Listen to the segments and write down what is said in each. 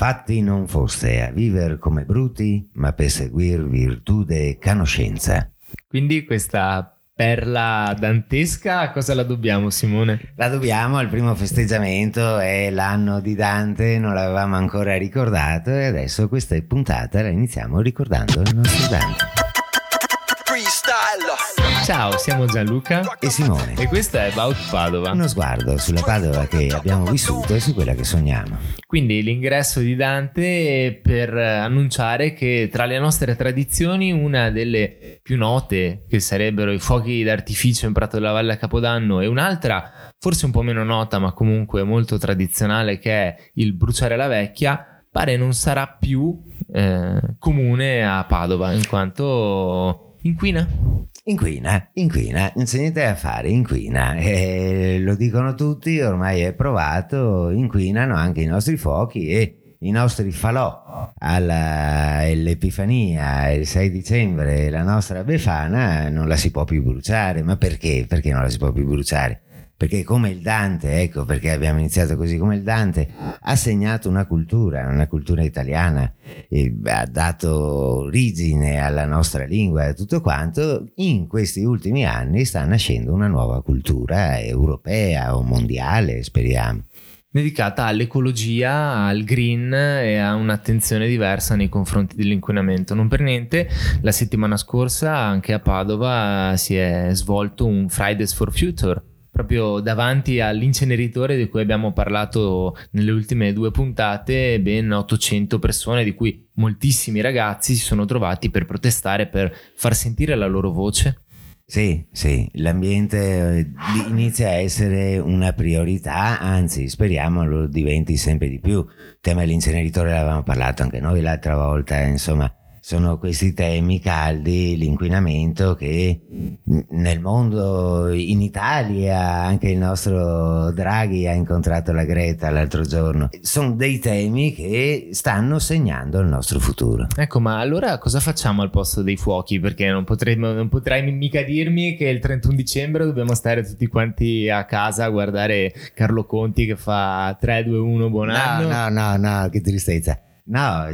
Fatti non foste a viver come bruti, ma per seguir virtude e conoscenza. Quindi questa perla dantesca a cosa la dobbiamo Simone? La dobbiamo al primo festeggiamento, è l'anno di Dante, non l'avevamo ancora ricordato e adesso questa puntata la iniziamo ricordando il nostro Dante. Ciao, siamo Gianluca e Simone e questo è About Padova. Uno sguardo sulla Padova che abbiamo vissuto e su quella che sogniamo. Quindi l'ingresso di Dante per annunciare che tra le nostre tradizioni una delle più note, che sarebbero i fuochi d'artificio in Prato della Valle a Capodanno, e un'altra forse un po' meno nota ma comunque molto tradizionale che è il bruciare la vecchia, pare non sarà più eh, comune a Padova in quanto inquina. Inquina, inquina, niente da fare, inquina. Eh, lo dicono tutti, ormai è provato, inquinano anche i nostri fuochi e i nostri falò all'Epifania il 6 dicembre, la nostra Befana non la si può più bruciare. Ma perché? Perché non la si può più bruciare? Perché come il Dante, ecco perché abbiamo iniziato così, come il Dante ha segnato una cultura, una cultura italiana, ha dato origine alla nostra lingua e tutto quanto, in questi ultimi anni sta nascendo una nuova cultura europea o mondiale, speriamo dedicata all'ecologia, al green e a un'attenzione diversa nei confronti dell'inquinamento. Non per niente, la settimana scorsa anche a Padova si è svolto un Fridays for Future, proprio davanti all'inceneritore di cui abbiamo parlato nelle ultime due puntate, ben 800 persone, di cui moltissimi ragazzi si sono trovati per protestare, per far sentire la loro voce. Sì, sì, l'ambiente eh, inizia a essere una priorità, anzi speriamo lo diventi sempre di più. Il tema dell'inceneritore l'avevamo parlato anche noi l'altra volta, insomma sono questi temi caldi, l'inquinamento che nel mondo, in Italia, anche il nostro Draghi ha incontrato la Greta l'altro giorno. Sono dei temi che stanno segnando il nostro futuro. Ecco, ma allora cosa facciamo al posto dei fuochi? Perché non, potremmo, non potrai mica dirmi che il 31 dicembre dobbiamo stare tutti quanti a casa a guardare Carlo Conti che fa 3, 2, 1, buon anno. No, no, no, no, che tristezza. No,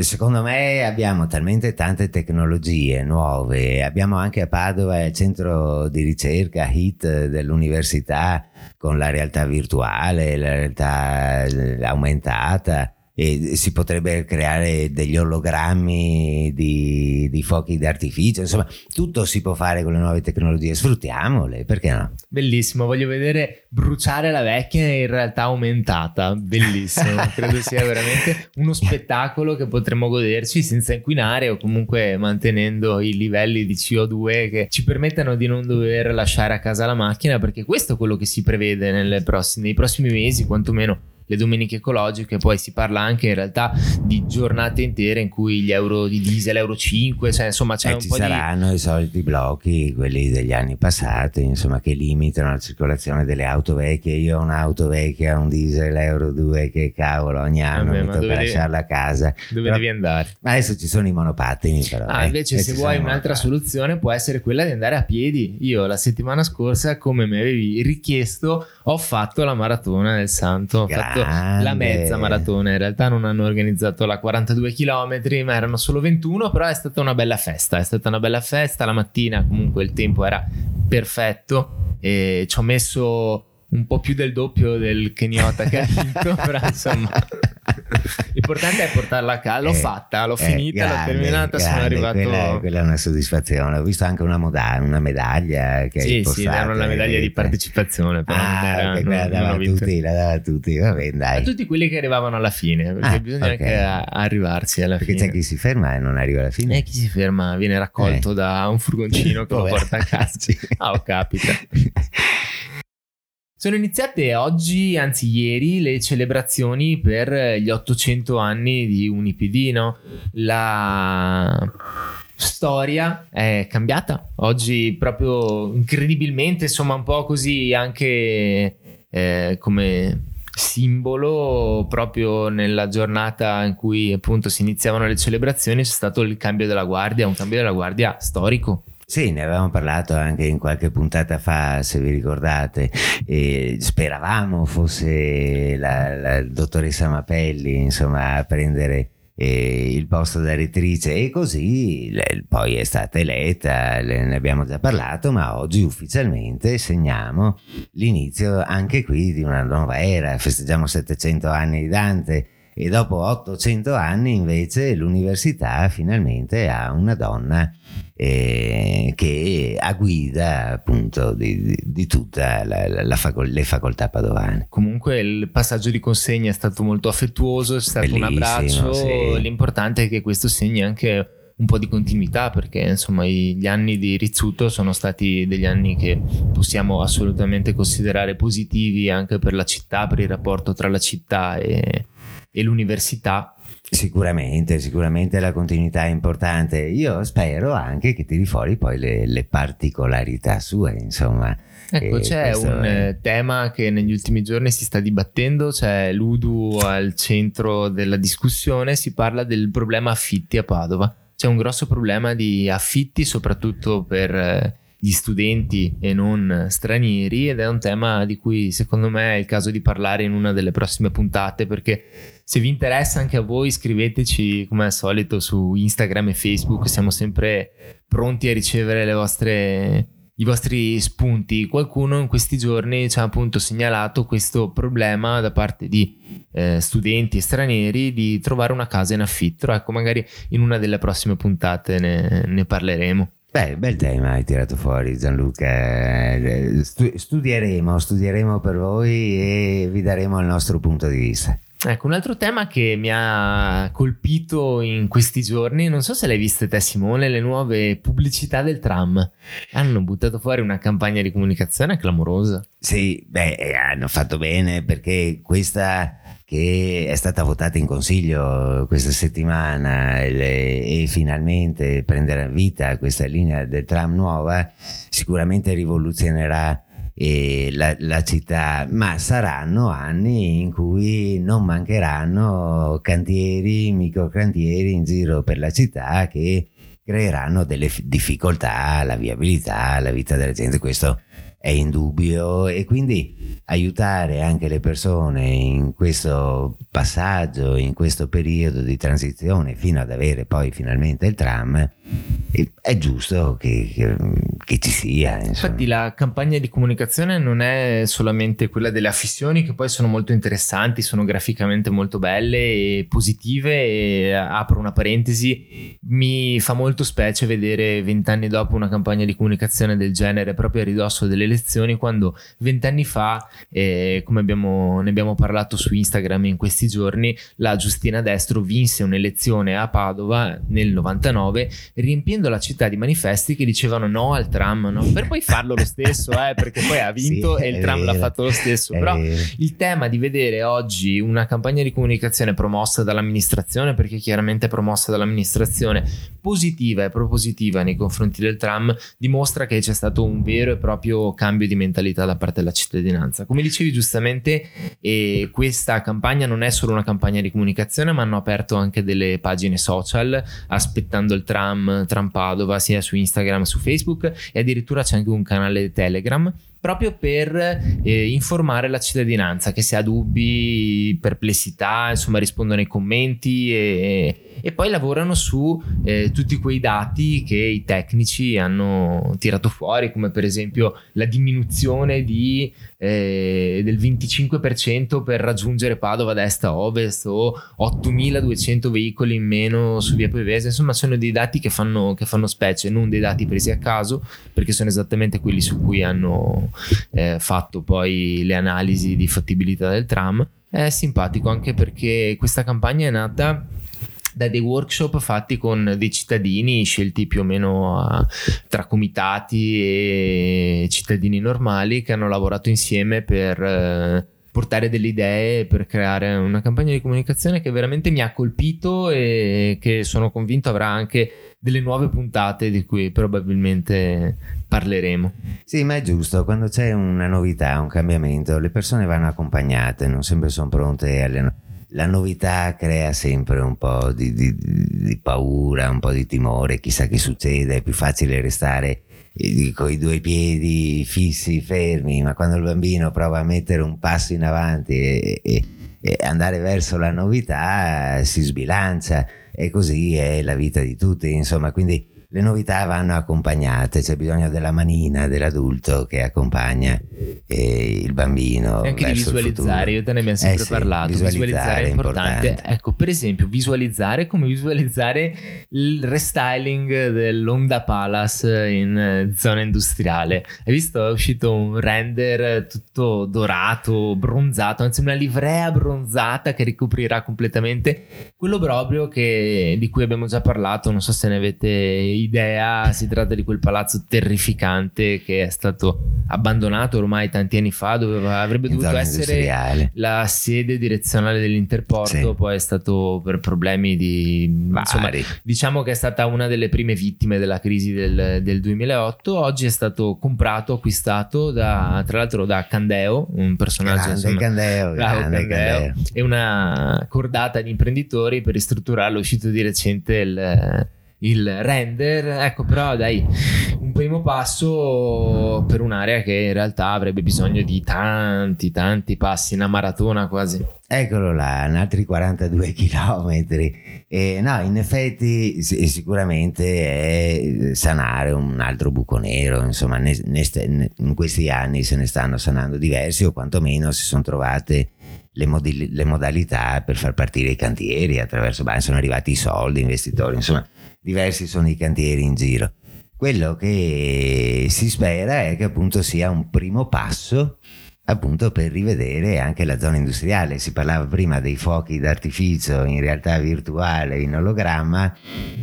secondo me abbiamo talmente tante tecnologie nuove, abbiamo anche a Padova il centro di ricerca HIT dell'università con la realtà virtuale, la realtà aumentata e si potrebbe creare degli ologrammi di, di, fuochi d'artificio, insomma tutto si può fare con le nuove tecnologie, sfruttiamole, perché no? Bellissimo, voglio vedere bruciare la vecchia in realtà aumentata, bellissimo, credo sia veramente uno spettacolo che potremmo goderci senza inquinare o comunque mantenendo i livelli di CO2 che ci permettano di non dover lasciare a casa la macchina, perché questo è quello che si prevede prossime, nei prossimi mesi, quantomeno le domeniche ecologiche, poi si parla anche in realtà di giornate intere in cui gli euro di diesel, euro 5, cioè insomma c'è eh, un ci po' saranno di... i soliti blocchi, quelli degli anni passati, insomma che limitano la circolazione delle auto vecchie. Io ho un'auto vecchia, un diesel euro 2, che cavolo, ogni anno Vabbè, mi tocca lasciarla a casa. Dove però, devi andare? Ma adesso ci sono i monopattini però. Ah, eh, invece se vuoi un'altra soluzione può essere quella di andare a piedi. Io la settimana scorsa, come mi avevi richiesto, ho fatto la maratona del Santo, ho Grande. fatto la mezza maratona, in realtà non hanno organizzato la 42 km, ma erano solo 21, però è stata una bella festa, è stata una bella festa, la mattina comunque il tempo era perfetto e ci ho messo un po' più del doppio del Kenyota che ha vinto, però insomma l'importante è portarla a casa. L'ho eh, fatta, l'ho eh, finita, grande, l'ho terminata, grande, sono arrivato. Quella, quella, è una soddisfazione. Ho visto anche una, moda, una medaglia che sì, hai Sì, erano una medaglia di partecipazione, però ah, era, okay, non, dava non tutti, la dava a tutti, va bene, dai. A tutti quelli che arrivavano alla fine, perché ah, bisogna okay. anche arrivarsi alla perché fine. Perché c'è chi si ferma e non arriva alla fine. E chi si ferma viene raccolto eh. da un furgoncino che lo porta a casa. Ah, oh, capita. Sono iniziate oggi, anzi ieri, le celebrazioni per gli 800 anni di Unipd, no? La storia è cambiata. Oggi proprio incredibilmente, insomma, un po' così anche eh, come simbolo proprio nella giornata in cui appunto si iniziavano le celebrazioni c'è stato il cambio della guardia, un cambio della guardia storico Sì, ne avevamo parlato anche in qualche puntata fa, se vi ricordate. E speravamo fosse la, la dottoressa Mapelli, insomma, a prendere eh, il posto da rettrice. E così poi è stata eletta, le, ne abbiamo già parlato, ma oggi ufficialmente segniamo l'inizio anche qui di una nuova era, festeggiamo 700 anni di Dante e dopo 800 anni invece l'università finalmente ha una donna eh, che ha guida appunto di, di, di tutte facol- le facoltà padovane. Comunque il passaggio di consegna è stato molto affettuoso, è stato Bellissimo, un abbraccio, sì. l'importante è che questo segni anche un po' di continuità perché insomma gli anni di Rizzuto sono stati degli anni che possiamo assolutamente considerare positivi anche per la città, per il rapporto tra la città e, e l'università. Sicuramente, sicuramente la continuità è importante. Io spero anche che tiri fuori poi le, le particolarità sue, insomma. Ecco, c'è un è... tema che negli ultimi giorni si sta dibattendo, c'è l'Udu al centro della discussione, si parla del problema affitti a Padova. C'è un grosso problema di affitti, soprattutto per eh, gli studenti e non stranieri ed è un tema di cui secondo me è il caso di parlare in una delle prossime puntate perché se vi interessa anche a voi scriveteci come al solito su Instagram e Facebook, siamo sempre pronti a ricevere vostre, i vostri spunti. Qualcuno in questi giorni ci ha appunto segnalato questo problema da parte di eh, studenti stranieri di trovare una casa in affitto. Ecco, magari in una delle prossime puntate ne, ne parleremo. Beh, bel tema hai tirato fuori Gianluca, eh, studieremo, studieremo per voi e vi daremo il nostro punto di vista. Ecco, un altro tema che mi ha colpito in questi giorni, non so se l'hai viste te Simone, le nuove pubblicità del tram. Hanno buttato fuori una campagna di comunicazione clamorosa. Sì, beh, eh, hanno fatto bene perché questa che è stata votata in consiglio questa settimana e, e finalmente prenderà vita questa linea del tram nuova, sicuramente rivoluzionerà eh, la, la, città, ma saranno anni in cui non mancheranno cantieri, microcantieri in giro per la città che creeranno delle difficoltà alla viabilità, alla vita della gente. Questo è indubbio e quindi aiutare anche le persone in questo passaggio, in questo periodo di transizione fino ad avere poi finalmente il tram è giusto che, che, che ci sia. Insomma. Infatti la campagna di comunicazione non è solamente quella delle affissioni che poi sono molto interessanti, sono graficamente molto belle e positive e apro una parentesi, mi fa molto specie vedere vent'anni dopo una campagna di comunicazione del genere proprio a ridosso delle elezioni quando vent'anni fa, eh, come abbiamo, ne abbiamo parlato su Instagram in questi giorni, la Giustina Destro vinse un'elezione a Padova nel 99 riempiendo la città di manifesti che dicevano no al tram, no? per poi farlo lo stesso, eh, perché poi ha vinto sì, e il tram vero, l'ha fatto lo stesso. Però vero. il tema di vedere oggi una campagna di comunicazione promossa dall'amministrazione, perché chiaramente promossa dall'amministrazione, positiva e propositiva nei confronti del tram, dimostra che c'è stato un vero e proprio cambio di mentalità da parte della cittadinanza. Come dicevi giustamente, eh, questa campagna non è solo una campagna di comunicazione, ma hanno aperto anche delle pagine social aspettando il tram tram, Padova sia su Instagram, su Facebook e addirittura c'è anche un canale Telegram proprio per eh, informare la cittadinanza che se ha dubbi, perplessità, insomma rispondono ai commenti e, e poi lavorano su eh, tutti quei dati che i tecnici hanno tirato fuori, come per esempio la diminuzione di, eh, del 25% per raggiungere Padova da est a ovest o 8200 veicoli in meno su via Pevese, insomma sono dei dati che fanno, che fanno specie, non dei dati presi a caso, perché sono esattamente quelli su cui hanno eh, fatto poi le analisi di fattibilità del tram. È simpatico anche perché questa campagna è nata da dei workshop fatti con dei cittadini scelti più o meno a, tra comitati e cittadini normali che hanno lavorato insieme per eh, portare delle idee per creare una campagna di comunicazione che veramente mi ha colpito e che sono convinto avrà anche delle nuove puntate di cui probabilmente parleremo. Sì, ma è giusto, quando c'è una novità, un cambiamento, le persone vanno accompagnate, non sempre sono pronte alle la novità crea sempre un po' di, di, di, paura, un po' di timore, chissà che succede, è più facile restare con i due piedi fissi, fermi, ma quando il bambino prova a mettere un passo in avanti e, e, e andare verso la novità si sbilancia e così è la vita di tutti, insomma, quindi le novità vanno accompagnate, c'è bisogno della manina dell'adulto che accompagna eh, il bambino. E anche di visualizzare, io te ne abbiamo sempre eh sì, parlato. Visualizzare, visualizzare è importante. importante. Ecco, per esempio, visualizzare come visualizzare il restyling dell'Onda Palace in eh, zona industriale. Hai visto? È uscito un render tutto dorato, bronzato, anzi una livrea bronzata che ricoprirà completamente quello proprio che, di cui abbiamo già parlato. Non so se ne avete idea, si tratta di quel palazzo terrificante che è stato abbandonato ormai tanti anni fa, doveva, avrebbe dovuto essere la sede direzionale dell'Interporto, sì. poi è stato per problemi di... Insomma, diciamo che è stata una delle prime vittime della crisi del, del 2008, oggi è stato comprato, acquistato da, tra l'altro da Candeo, un personaggio... Grande insomma, Candeo, grande Candeo, Candeo, e una cordata di imprenditori per ristrutturare, è uscito di recente il il render. Ecco, però dai, un primo passo per un'area che in realtà avrebbe bisogno di tanti, tanti passi, una maratona quasi. Eccolo là, altri 42 chilometri. E no, in effetti sicuramente è sanare un altro buco nero, insomma, ne, ne, in questi anni se ne stanno sanando diversi o quantomeno si sono trovate le, modi, le modalità per far partire i cantieri attraverso, beh, sono arrivati i soldi, investitori, insomma, diversi sono i cantieri in giro. Quello che si spera è che appunto sia un primo passo appunto per rivedere anche la zona industriale. Si parlava prima dei fuochi d'artificio in realtà virtuale, in ologramma,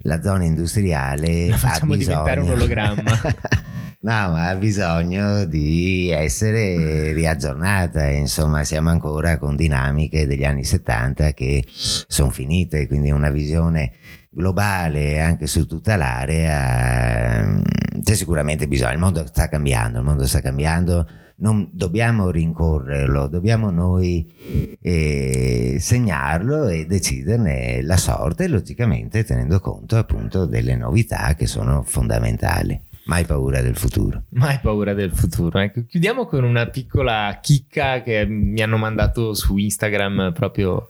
la zona industriale la facciamo ha bisogno... diventare un ologramma. No, ma ha bisogno di essere riaggiornata, insomma siamo ancora con dinamiche degli anni 70 che sono finite, quindi una visione globale anche su tutta l'area mm, c'è sicuramente bisogno, il mondo sta cambiando, il mondo sta cambiando, non dobbiamo rincorrerlo, dobbiamo noi eh, segnarlo e deciderne la sorte, logicamente tenendo conto appunto delle novità che sono fondamentali. Mai paura del futuro. Mai paura del futuro. Ecco, chiudiamo con una piccola chicca che mi hanno mandato su Instagram proprio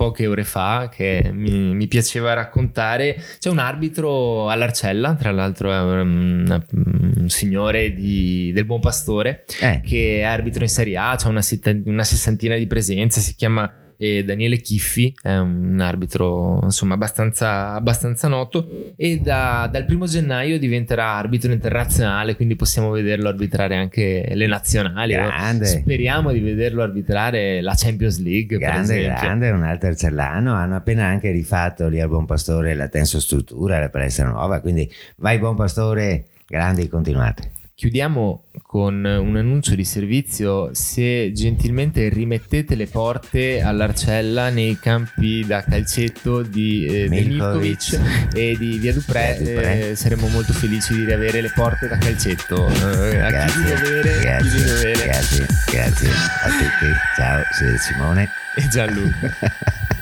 poche ore fa che mi, mi, piaceva raccontare. C'è un arbitro all'Arcella, tra l'altro è un, un signore di, del Buon Pastore, eh. che è arbitro in Serie A, ha una, una sessantina di presenze, si chiama e Daniele Chiffi è un arbitro insomma abbastanza, abbastanza noto e da, dal primo gennaio diventerà arbitro internazionale quindi possiamo vederlo arbitrare anche le nazionali grande. speriamo di vederlo arbitrare la Champions League grande grande un altro Arcellano hanno appena anche rifatto lì al Buon Pastore la tensostruttura la palestra nuova quindi vai Buon Pastore grandi continuate Chiudiamo con un annuncio di servizio. Se gentilmente rimettete le porte all'Arcella nei campi da calcetto di eh, Milkovic e di Via Dupré, eh, saremmo molto felici di riavere le porte da calcetto. Eh, grazie, dovere, grazie, grazie, grazie a tutti. Ciao, Simone e Gianluca.